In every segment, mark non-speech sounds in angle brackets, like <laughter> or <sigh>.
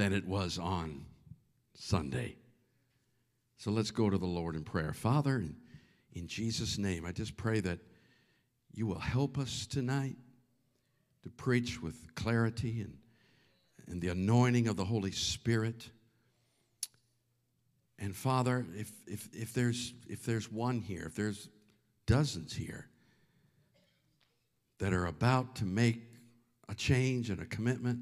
than it was on Sunday. So let's go to the Lord in prayer. Father, in, Jesus' name, I just pray that you will help us tonight to preach with clarity and, and the anointing of the Holy Spirit. And Father, if, if, if, there's, if there's one here, if there's dozens here that are about to make a change and a commitment,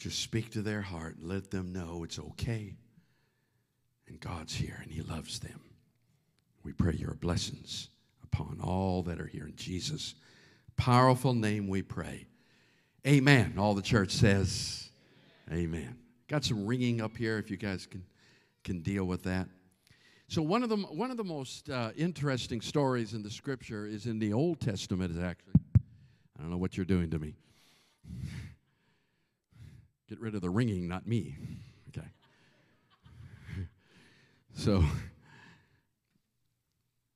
just speak to their heart and let them know it's okay. And God's here and He loves them. We pray your blessings upon all that are here in Jesus' powerful name we pray. Amen. All the church says, Amen. Got some ringing up here if you guys can, can deal with that. So, one of the, one of the most uh, interesting stories in the scripture is in the Old Testament, is actually. I don't know what you're doing to me. Get rid of the ringing, not me. Okay. <laughs> so,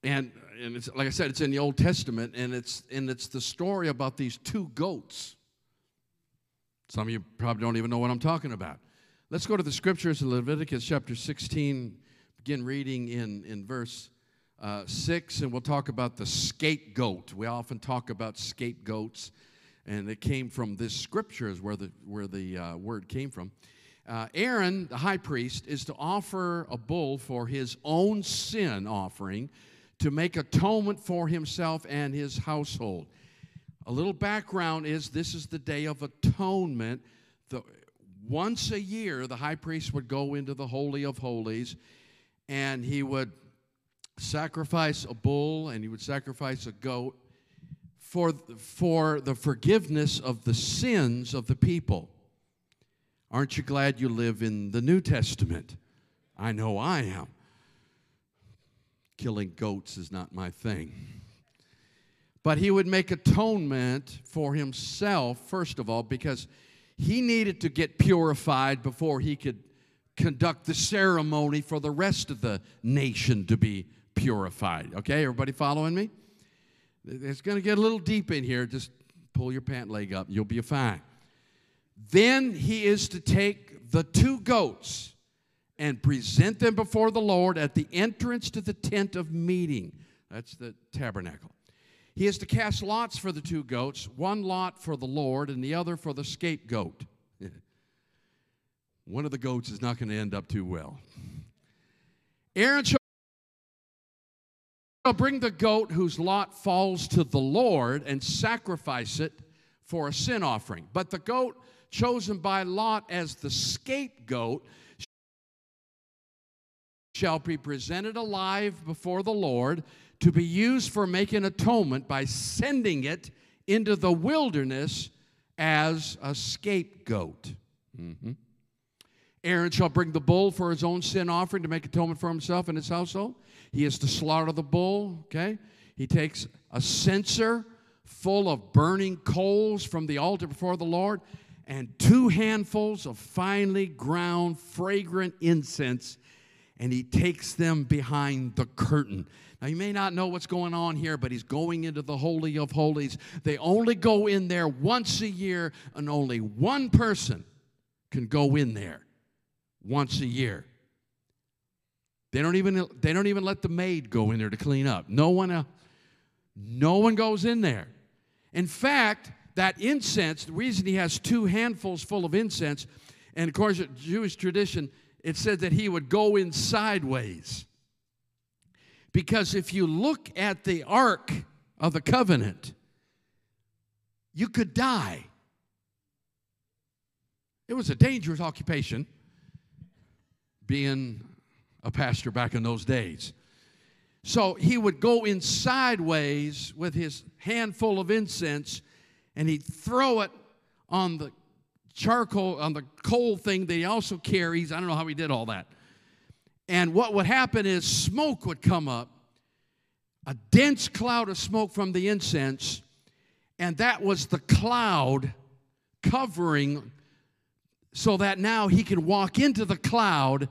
and and it's like I said, it's in the Old Testament, and it's and it's the story about these two goats. Some of you probably don't even know what I'm talking about. Let's go to the scriptures in Leviticus chapter 16. Begin reading in in verse uh, 6, and we'll talk about the scapegoat. We often talk about scapegoats and it came from this scripture is where the where the uh, word came from. Uh, Aaron, the high priest, is to offer a bull for his own sin offering to make atonement for himself and his household. A little background is this is the day of atonement. The, once a year, the high priest would go into the Holy of Holies and he would sacrifice a bull and he would sacrifice a goat for, for the forgiveness of the sins of the people. Aren't you glad you live in the New Testament? I know I am. Killing goats is not my thing. But he would make atonement for himself, first of all, because he needed to get purified before he could conduct the ceremony for the rest of the nation to be purified. Okay, everybody following me? It's going to get a little deep in here. Just pull your pant leg up, you'll be fine. Then he is to take the two goats and present them before the Lord at the entrance to the tent of meeting. That's the tabernacle. He is to cast lots for the two goats, one lot for the Lord and the other for the scapegoat. <laughs> one of the goats is not going to end up too well. Aaron shall bring the goat whose lot falls to the Lord and sacrifice it for a sin offering. But the goat chosen by Lot as the scapegoat shall be presented alive before the Lord to be used for making atonement by sending it into the wilderness as a scapegoat. Mm-hmm. Aaron shall bring the bull for his own sin offering to make atonement for himself and his household. He is to slaughter the bull, okay? He takes a censer full of burning coals from the altar before the Lord and two handfuls of finely ground, fragrant incense, and he takes them behind the curtain. Now, you may not know what's going on here, but he's going into the Holy of Holies. They only go in there once a year, and only one person can go in there once a year. They don't even they don't even let the maid go in there to clean up. No one else, no one goes in there. In fact, that incense, the reason he has two handfuls full of incense, and of course, Jewish tradition, it said that he would go in sideways. Because if you look at the Ark of the Covenant, you could die. It was a dangerous occupation being a pastor back in those days. So he would go in sideways with his handful of incense and he'd throw it on the charcoal, on the coal thing that he also carries. I don't know how he did all that. And what would happen is smoke would come up, a dense cloud of smoke from the incense, and that was the cloud covering so that now he can walk into the cloud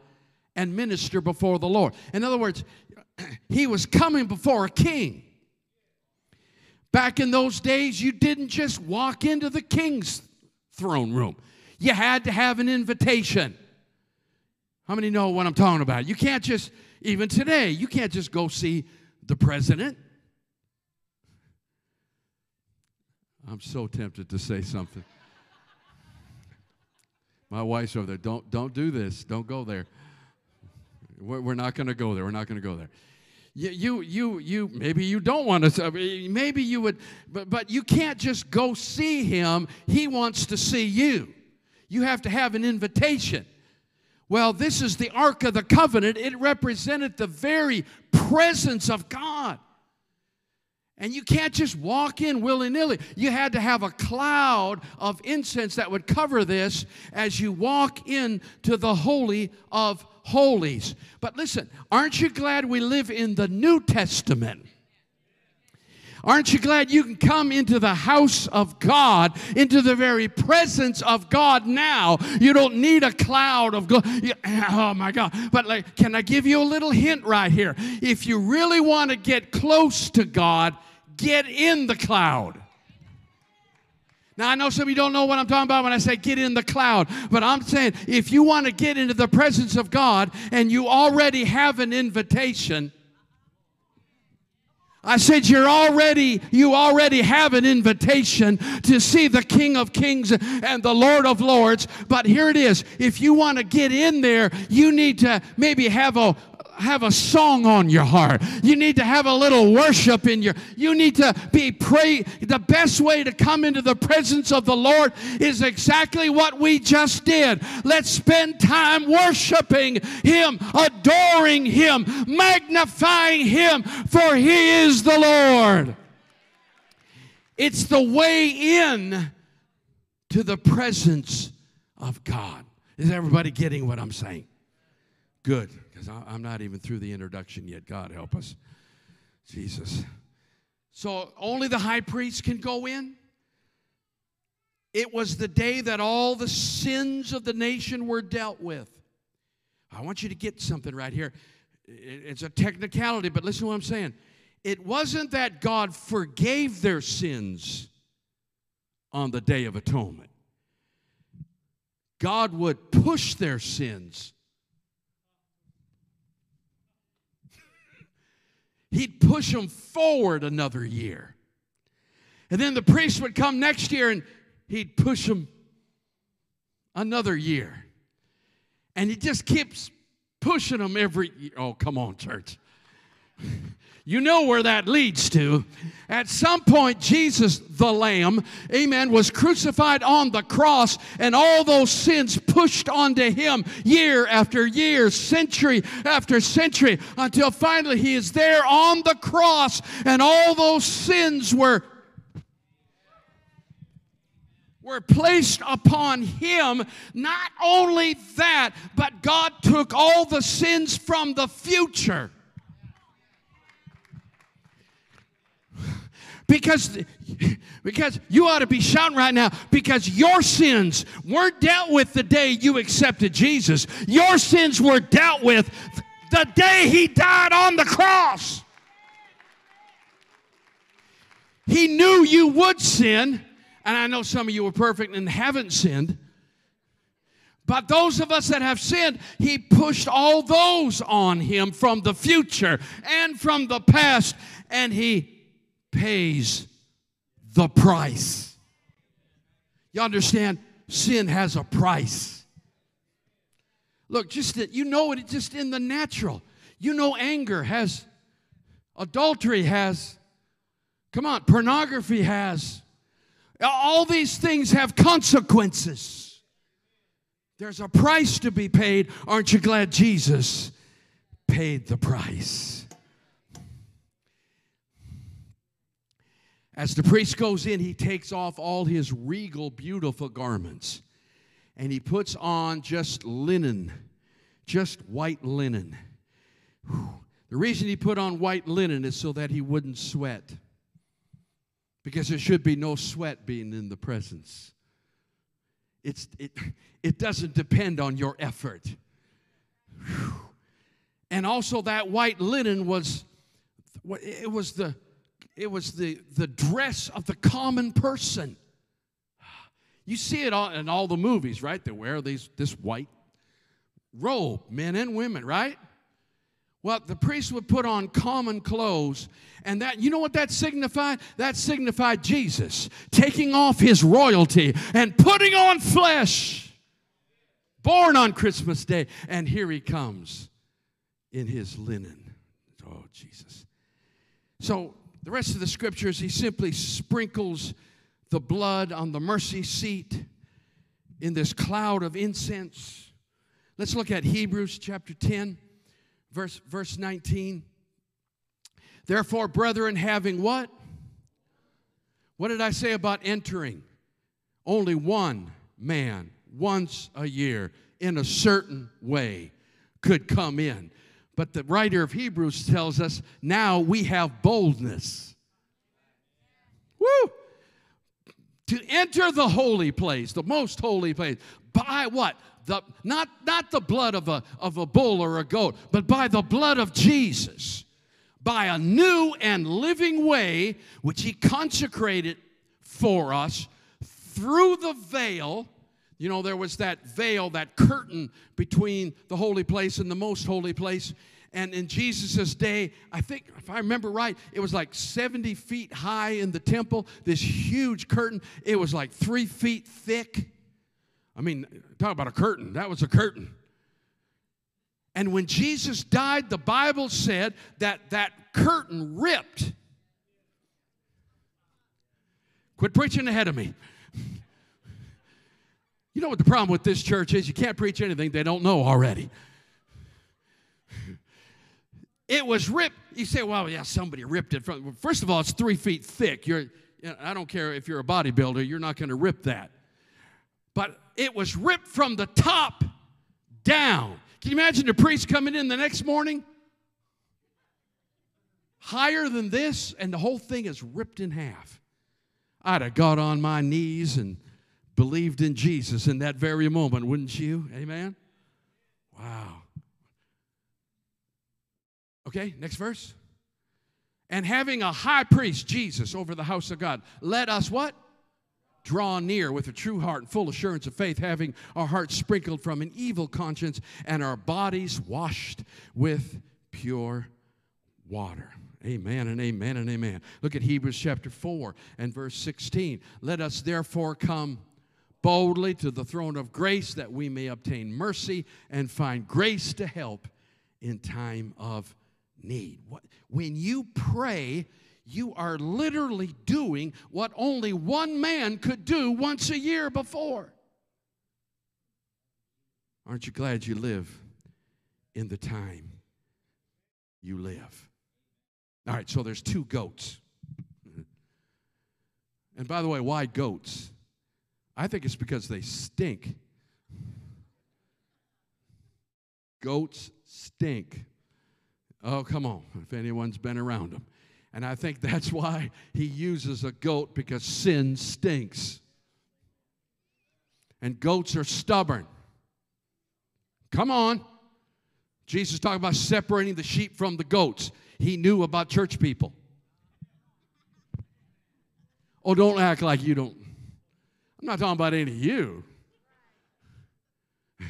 and minister before the Lord. In other words, <clears throat> he was coming before a king. Back in those days, you didn't just walk into the king's throne room. You had to have an invitation. How many know what I'm talking about? You can't just, even today, you can't just go see the president. I'm so tempted to say something. <laughs> My wife's over there. Don't, don't do this. Don't go there. We're, not going to go there. We're not going to go there. You, you, you, you, maybe you don't want to, maybe you would, but, but you can't just go see him. He wants to see you. You have to have an invitation. Well, this is the Ark of the Covenant. It represented the very presence of God. And you can't just walk in willy nilly. You had to have a cloud of incense that would cover this as you walk into the Holy of Holies. But listen, aren't you glad we live in the New Testament? Aren't you glad you can come into the house of God, into the very presence of God now? You don't need a cloud of God. <clears throat> Oh my God. But like, can I give you a little hint right here? If you really want to get close to God, get in the cloud. Now, I know some of you don't know what I'm talking about when I say get in the cloud, but I'm saying if you want to get into the presence of God and you already have an invitation, I said you're already you already have an invitation to see the King of Kings and the Lord of Lords. But here it is. If you want to get in there you need to maybe have a have a song on your heart. You need to have a little worship in your. You need to be pray. The best way to come into the presence of the Lord is exactly what we just did. Let's spend time worshiping Him, adoring Him, magnifying Him, for He is the Lord. It's the way in to the presence of God. Is everybody getting what I'm saying? Good because I'm not even through the introduction yet. God help us. Jesus. So only the high priest can go in. It was the day that all the sins of the nation were dealt with. I want you to get something right here. It's a technicality, but listen to what I'm saying. It wasn't that God forgave their sins on the Day of Atonement, God would push their sins he'd push them forward another year. And then the priest would come next year and he'd push them another year. And he just keeps pushing them every year. Oh, come on, church. <laughs> You know where that leads to. At some point, Jesus, the Lamb, amen, was crucified on the cross, and all those sins pushed onto him year after year, century after century, until finally he is there on the cross, and all those sins were were placed upon him. Not only that, but God took all the sins from the future because because you ought to be shouting right now because your sins weren't dealt with the day you accepted Jesus. Your sins were dealt with the day he died on the cross. He knew you would sin, and I know some of you are perfect and haven't sinned. But those of us that have sinned, he pushed all those on him from the future and from the past, and he pays the price. You understand? Sin has a price. Look, just you know it just in the natural. You know anger has adultery has come on, pornography has all these things have consequences. There's a price to be paid. Aren't you glad Jesus paid the price? As the priest goes in, he takes off all his regal, beautiful garments and he puts on just linen, just white linen. Whew. The reason he put on white linen is so that he wouldn't sweat. Because there should be no sweat being in the presence. It's, it, it doesn't depend on your effort. Whew. And also, that white linen was, it was the, it was the, the dress of the common person. You see it all in all the movies, right? They wear these, this white robe, men and women, right? Well, the priest would put on common clothes, and that, you know what that signified? That signified Jesus taking off his royalty and putting on flesh. Born on Christmas Day, and here he comes in his linen. Oh, Jesus. So, the rest of the scriptures, he simply sprinkles the blood on the mercy seat in this cloud of incense. Let's look at Hebrews chapter 10, verse, verse 19. Therefore, brethren, having what? What did I say about entering? Only one man once a year in a certain way could come in. But the writer of Hebrews tells us now we have boldness. Woo! To enter the holy place, the most holy place, by what? The, not, not the blood of a, of a bull or a goat, but by the blood of Jesus, by a new and living way which He consecrated for us through the veil you know, there was that veil, that curtain between the holy place and the most holy place. And in Jesus' day, I think, if I remember right, it was like 70 feet high in the temple, this huge curtain. It was like three feet thick. I mean, talk about a curtain. That was a curtain. And when Jesus died, the Bible said that that curtain ripped. Quit preaching ahead of me. You know what the problem with this church is? You can't preach anything they don't know already. <laughs> It was ripped. You say, well, yeah, somebody ripped it from. First of all, it's three feet thick. You're, I don't care if you're a bodybuilder, you're not going to rip that. But it was ripped from the top down. Can you imagine the priest coming in the next morning? Higher than this, and the whole thing is ripped in half. I'd have got on my knees and believed in Jesus in that very moment, wouldn't you? Amen? Wow. Okay, next verse. And having a high priest, Jesus, over the house of God, let us what? Draw near with a true heart and full assurance of faith, having our hearts sprinkled from an evil conscience and our bodies washed with pure water. Amen and amen and amen. Look at Hebrews chapter 4 and verse 16. Let us therefore come boldly to the throne of grace that we may obtain mercy and find grace to help in time of need. When you pray, you are literally doing what only one man could do once a year before. Aren't you glad you live in the time you live? All right, so there's two goats. <laughs> And by the way, why goats? I think it's because they stink. Goats stink. Oh, come on, if anyone's been around them. And I think that's why he uses a goat because sin stinks. And goats are stubborn. Come on. Jesus talked about separating the sheep from the goats. He knew about church people. Oh, don't act like you don't I'm not talking about any of you. <laughs>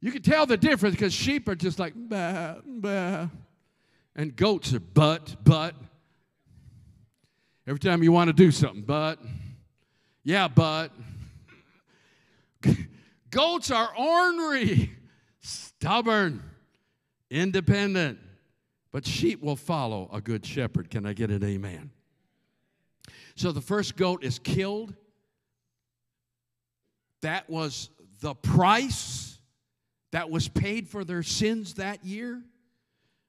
you can tell the difference because sheep are just like, bah, bah. And goats are but, but. Every time you want to do something, but. Yeah, but. <laughs> goats are ornery, stubborn, independent. But sheep will follow a good shepherd. Can I get an amen? So the first goat is killed that was the price that was paid for their sins that year.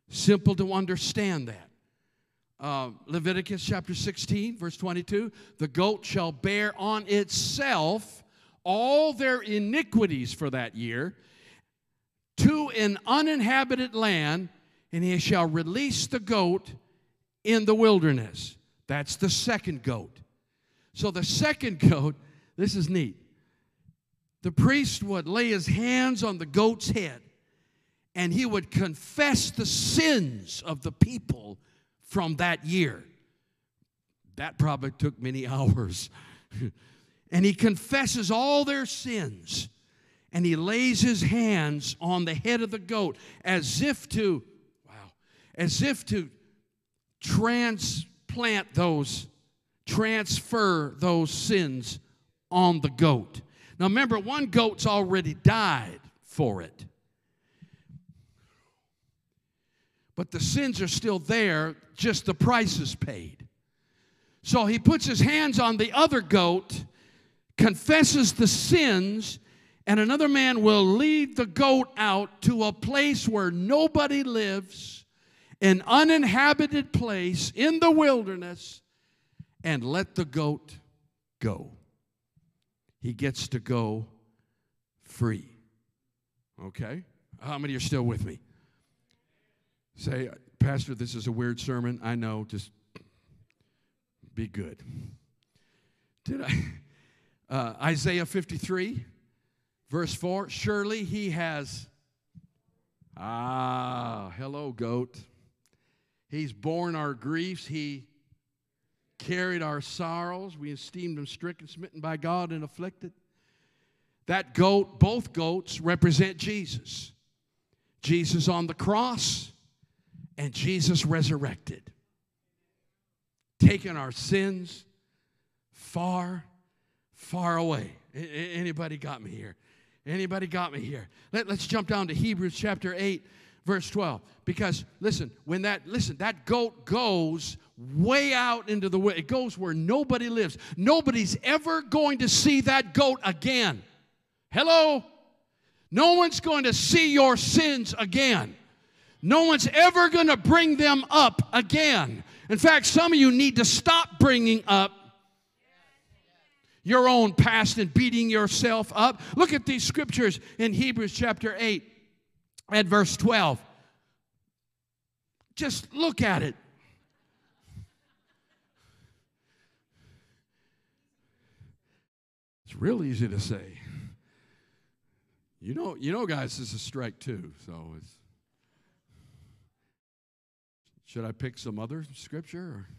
Simple to understand that. Uh, Leviticus chapter 16, verse 22 the goat shall bear on itself all their iniquities for that year to an uninhabited land, and he shall release the goat in the wilderness. That's the second goat. So the second <laughs> goat, this is neat the priest would lay his hands on the goat's head and he would confess the sins of the people from that year. That probably took many <laughs> hours. and he confesses all their sins and he lays his hands on the head of the goat as if to wow as if to transplant those transfer those sins on the goat now remember one goat's already died for it but the sins are still there just the price is paid so he puts his hands on the other goat confesses the sins, and another man will lead the goat out to a place where nobody lives, an uninhabited place in the wilderness, and let the goat go. He gets to go free. Okay? How many are still with me? Say, Pastor, this is a weird sermon. I know, just be good. Did I? <laughs> Uh, Isaiah 53, verse 4 Surely he has, ah, hello, goat. He's borne our griefs. He carried our sorrows. We esteemed him stricken, smitten by God, and afflicted. That goat, both goats, represent Jesus. Jesus on the cross and Jesus resurrected, taking our sins far far away. Anybody got me here? Anybody got me here? Let, us jump down to Hebrews chapter 8, verse 12. Because listen, when that listen, that goat goes way out into the it goes where nobody lives. Nobody's ever going to see that goat again. Hello? No one's going to see your sins again. No one's ever going to bring them up again. In fact, some of you need to stop bringing up your own past and beating yourself up. Look at these scriptures in Hebrews chapter 8 and verse 12. Just look at it. It's real easy to say. You know, you know, guys, this is a strike two, so it's. Should I pick some other scripture? Or?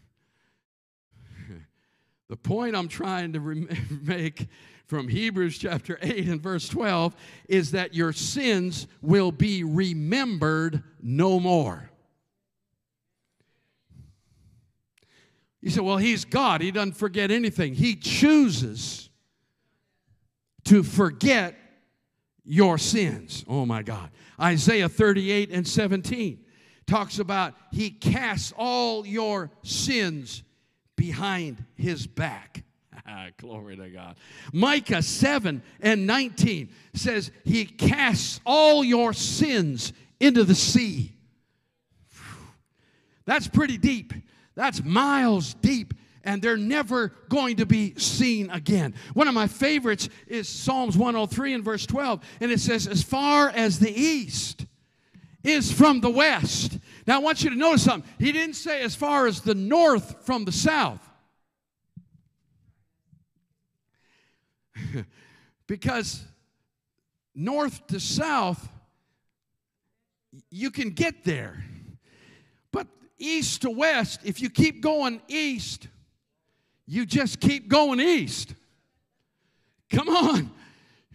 The point I'm trying to <laughs> make from Hebrews chapter 8 and verse 12 is that your sins will be remembered no more. You say, well, he's God. He doesn't forget anything. He chooses to forget your sins. Oh my God. Isaiah 38 and 17 talks about he casts all your sins behind his back. <laughs> Glory to God. Micah 7 and 19 says, He casts all your sins into the sea. That's pretty deep. That's miles deep, and they're never going to be seen again. One of my favorites is Psalms 103 and verse 12, and it says, As far as the east is from the west. Now, I want you to notice something. He didn't say as far as the north from the south. <laughs> because north to south, you can get there. But east to west, if you keep going east, you just keep going east. Come on.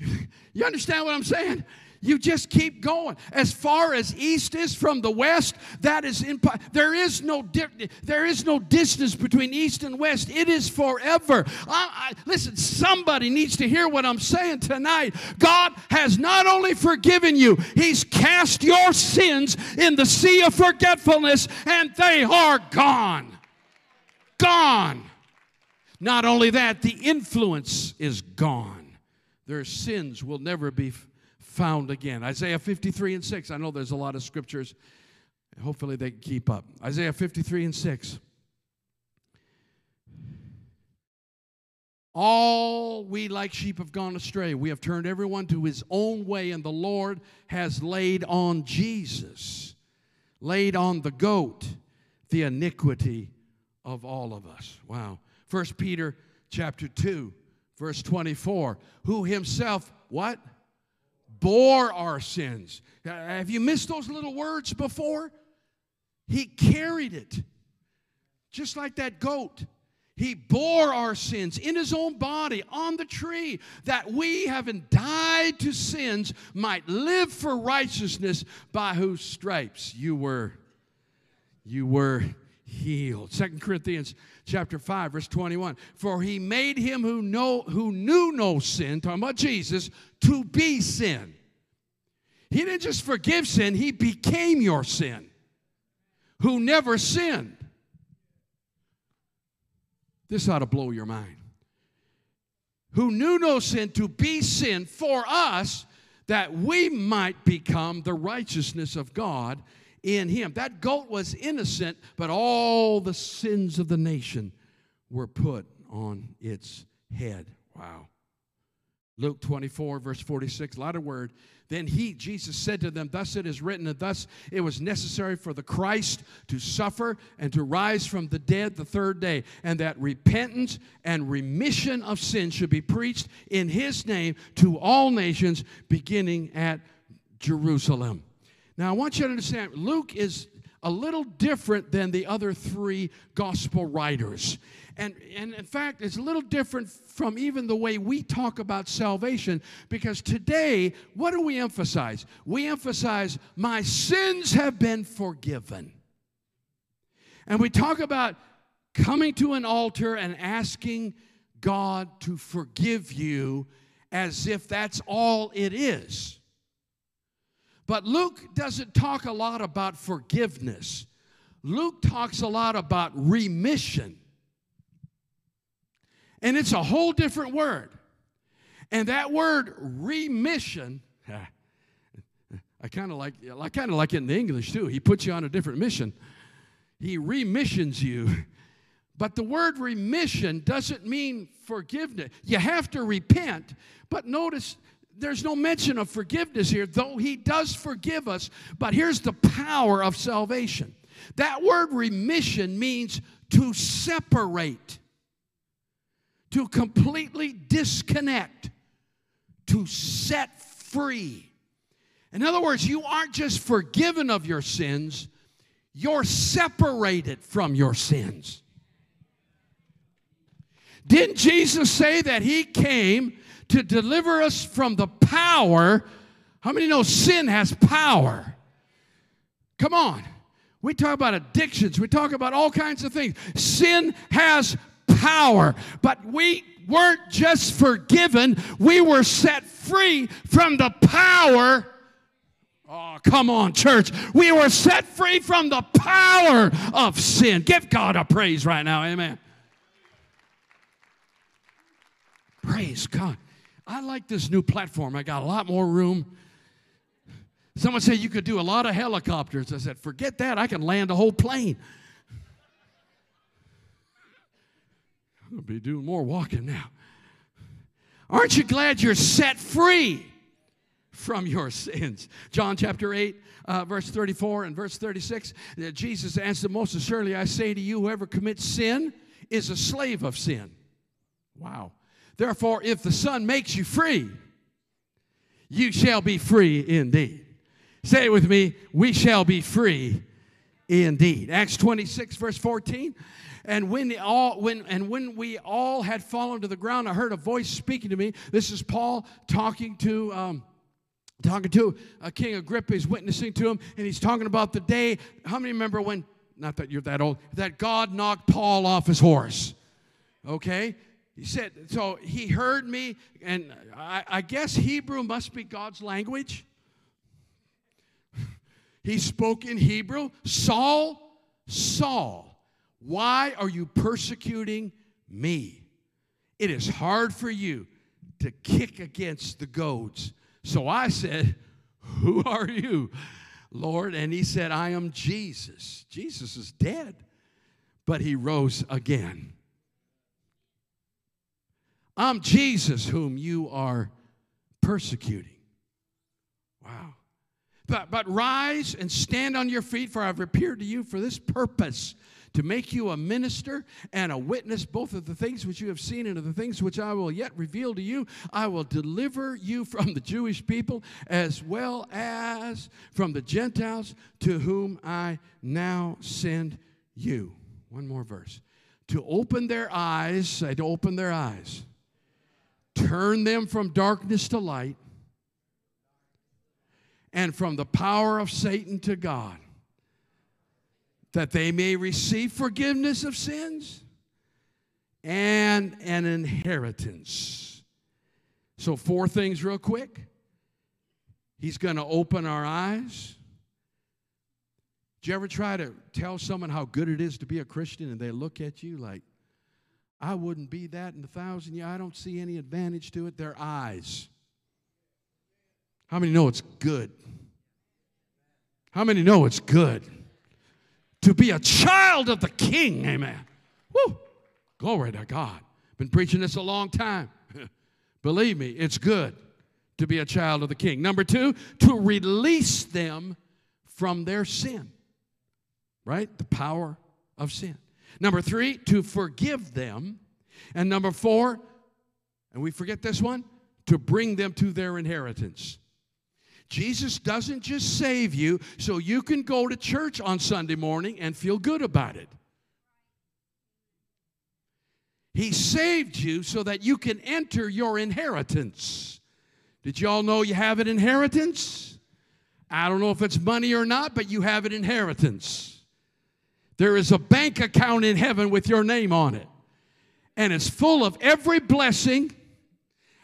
<laughs> You understand what I'm saying? You just keep going. As far as east is from the west, that is in, there is no di- there is no distance between east and west. It is forever. I, I, listen, somebody needs to hear what I'm saying tonight. God has not only forgiven you, He's cast your sins in the sea of forgetfulness, and they are gone. Gone. Not only that, the influence is gone. Their sins will never be found again. Isaiah 53 and 6. I know there's a lot of scriptures. Hopefully they keep up. Isaiah 53 and 6. All we like sheep have gone astray. We have turned everyone to his own way, and the Lord has laid on Jesus, laid on the goat, the iniquity of all of us. Wow. First Peter chapter 2, verse 24. Who himself, what? Bore our sins. Uh, have you missed those little words before? He carried it. Just like that goat. He bore our sins in his own body on the tree, that we, having died to sins, might live for righteousness, by whose stripes you were, you were healed. Second Corinthians chapter 5, verse 21. For he made him who know who knew no sin, talking about Jesus, to be sin. He didn't just forgive sin, he became your sin. Who never sinned this ought to blow your mind. Who knew no sin to be sin for us that we might become the righteousness of God in him. That goat was innocent, but all the sins of the nation were put on its head. Wow. Luke 24, verse 46, a lot of word. Then he, Jesus, said to them, Thus it is written, and thus it was necessary for the Christ to suffer and to rise from the dead the third day, and that repentance and remission of sin should be preached in his name to all nations, beginning at Jerusalem. Now, I want you to understand, Luke is a little different than the other three gospel writers. And, and in fact, it's a little different from even the way we talk about salvation because today, what do we emphasize? We emphasize, my sins have been forgiven. And we talk about coming to an altar and asking God to forgive you as if that's all it is. But Luke doesn't talk a lot about forgiveness. Luke talks a lot about remission. And it's a whole different word. And that word remission, <laughs> I kind of like I kind of like it in the English too. He puts you on a different mission. He remissions you. <laughs> But the word remission doesn't mean forgiveness. You have to repent, but notice there's no mention of forgiveness here, though he does forgive us. But here's the power of salvation. That word remission means to separate to completely disconnect, to set free. In other words, you aren't just forgiven of your sins, you're separated from your sins. Didn't Jesus say that He came to deliver us from the power? How many know sin has power? Come on. We talk about addictions, we talk about all kinds of things. Sin has power. But we weren't just forgiven, we were set free from the power. Oh, come on, church. We were set free from the power of sin. Give God a praise right now. Amen. Praise God. I like this new platform. I got a lot more room. Someone said you could do a lot of helicopters. I said, forget that. I can land a whole plane. I'll be doing more walking now. Aren't you glad you're set free from your sins? John chapter 8, uh, verse 34 and verse 36. Uh, Jesus answered, Most assuredly I say to you, whoever commits sin is a slave of sin. Wow. Therefore, if the Son makes you free, you shall be free indeed. Say it with me, we shall be free indeed. Acts 26, verse 14. And when all when and when we all had fallen to the ground, I heard a voice speaking to me. This is Paul talking to. Um, talking to uh, King Agrippa, he's witnessing to him, and he's talking about the day. How many remember when, not that you're that old, that God knocked Paul off his horse? Okay? He said, so he heard me, and I, I guess Hebrew must be God's language. <laughs> he spoke in Hebrew. Saul, Saul, why are you persecuting me? It is hard for you to kick against the goads. So I said, Who are you, Lord? And he said, I am Jesus. Jesus is dead, but he rose again. I'm Jesus whom you are persecuting. Wow. But, but rise and stand on your feet, for I've appeared to you for this purpose to make you a minister and a witness both of the things which you have seen and of the things which I will yet reveal to you. I will deliver you from the Jewish people as well as from the Gentiles to whom I now send you. One more verse. to open their eyes, say to open their eyes, turn them from darkness to light, and from the power of Satan to God, that they may receive forgiveness of sins and an inheritance. So, four things, real quick. He's going to open our eyes. Do you ever try to tell someone how good it is to be a Christian and they look at you like, I wouldn't be that in a thousand years. I don't see any advantage to it. Their eyes. How many know it's good? How many know it's good to be a child of the King? Amen. Woo! Glory to God. Been preaching this a long time. <laughs> Believe me, it's good to be a child of the King. Number two, to release them from their sin, right? The power of sin. Number three, to forgive them. And number four, and we forget this one, to bring them to their inheritance. Jesus doesn't just save you so you can go to church on Sunday morning and feel good about it. He saved you so that you can enter your inheritance. Did you all know you have an inheritance? I don't know if it's money or not, but you have an inheritance. There is a bank account in heaven with your name on it, and it's full of every blessing,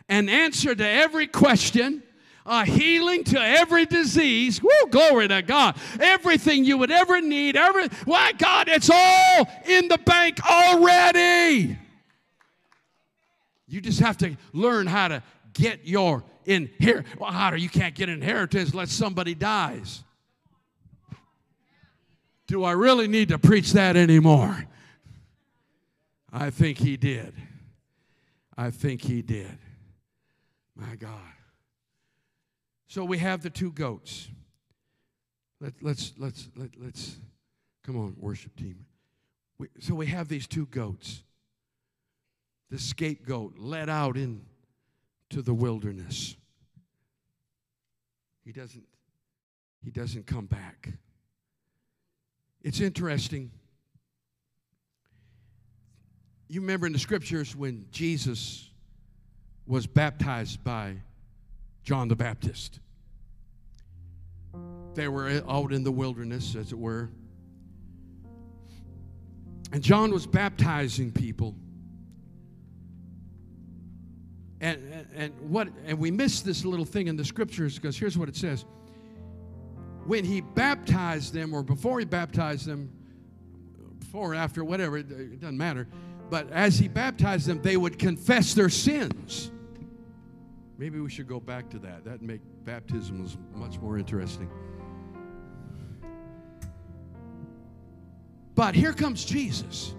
an answer to every question, a healing to every disease. Woo, glory to God. Everything you would ever need, every why God, it's all in the bank already. You just have to learn how to get your in here. Well, how you can't get inheritance unless somebody dies? Do I really need to preach that anymore? I think he did. I think he did. My God. So we have the two goats. Let, let's let's let, let's come on, worship team. We, so we have these two goats the scapegoat led out into the wilderness. He doesn't, he doesn't come back. It's interesting. You remember in the scriptures when Jesus was baptized by John the Baptist. They were out in the wilderness, as it were. And John was baptizing people. And, and, what and we miss this little thing in the scriptures because here's what it says when he baptized them or before he baptized them before or after whatever it, it doesn't matter but as he baptized them they would confess their sins maybe we should go back to that that'd make baptisms much more interesting but here comes jesus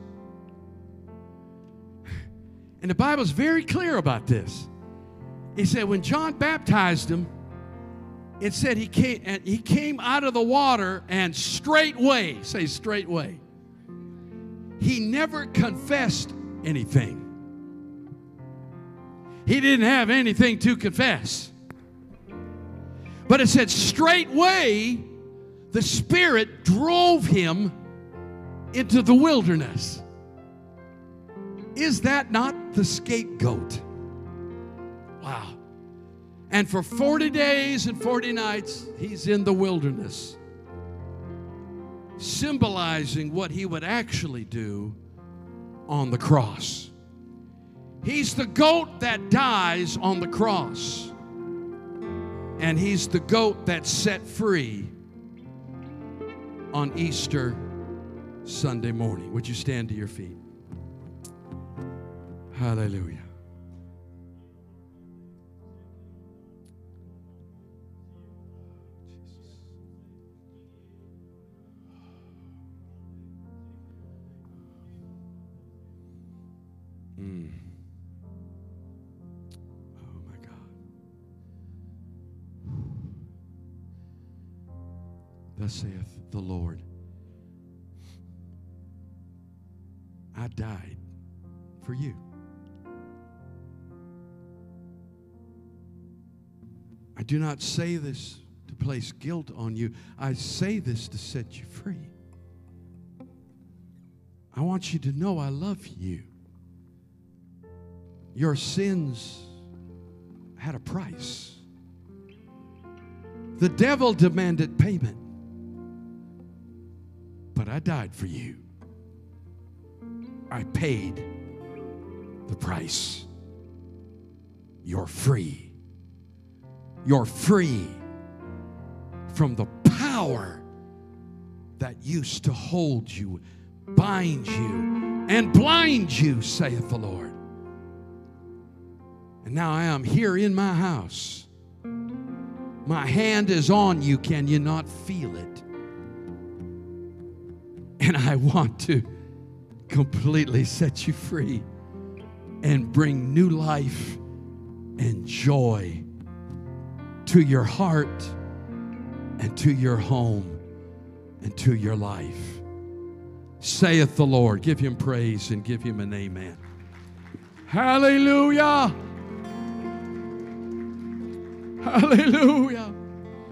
and the Bible's very clear about this. He said when John baptized him, it said he came and he came out of the water and straightway, say straightway. He never confessed anything. He didn't have anything to confess. But it said straightway the Spirit drove him into the wilderness. Is that not the scapegoat? Wow. And for 40 days and 40 nights, he's in the wilderness, symbolizing what he would actually do on the cross. He's the goat that dies on the cross, and he's the goat that's set free on Easter Sunday morning. Would you stand to your feet? Hallelujah. Mm. Thus saith the Lord I died for you. I do not say this to place guilt on you. I say this to set you free. I want you to know I love you. Your sins had a price. The devil demanded payment, but I died for you. I paid the price. You're free. You're free from the power that used to hold you, bind you, and blind you, saith the Lord. And now I am here in my house. My hand is on you. Can you not feel it? And I want to completely set you free and bring new life and joy to your heart and to your home and to your life. Saith the Lord. Give him praise and give him an amen. Hallelujah. Hallelujah.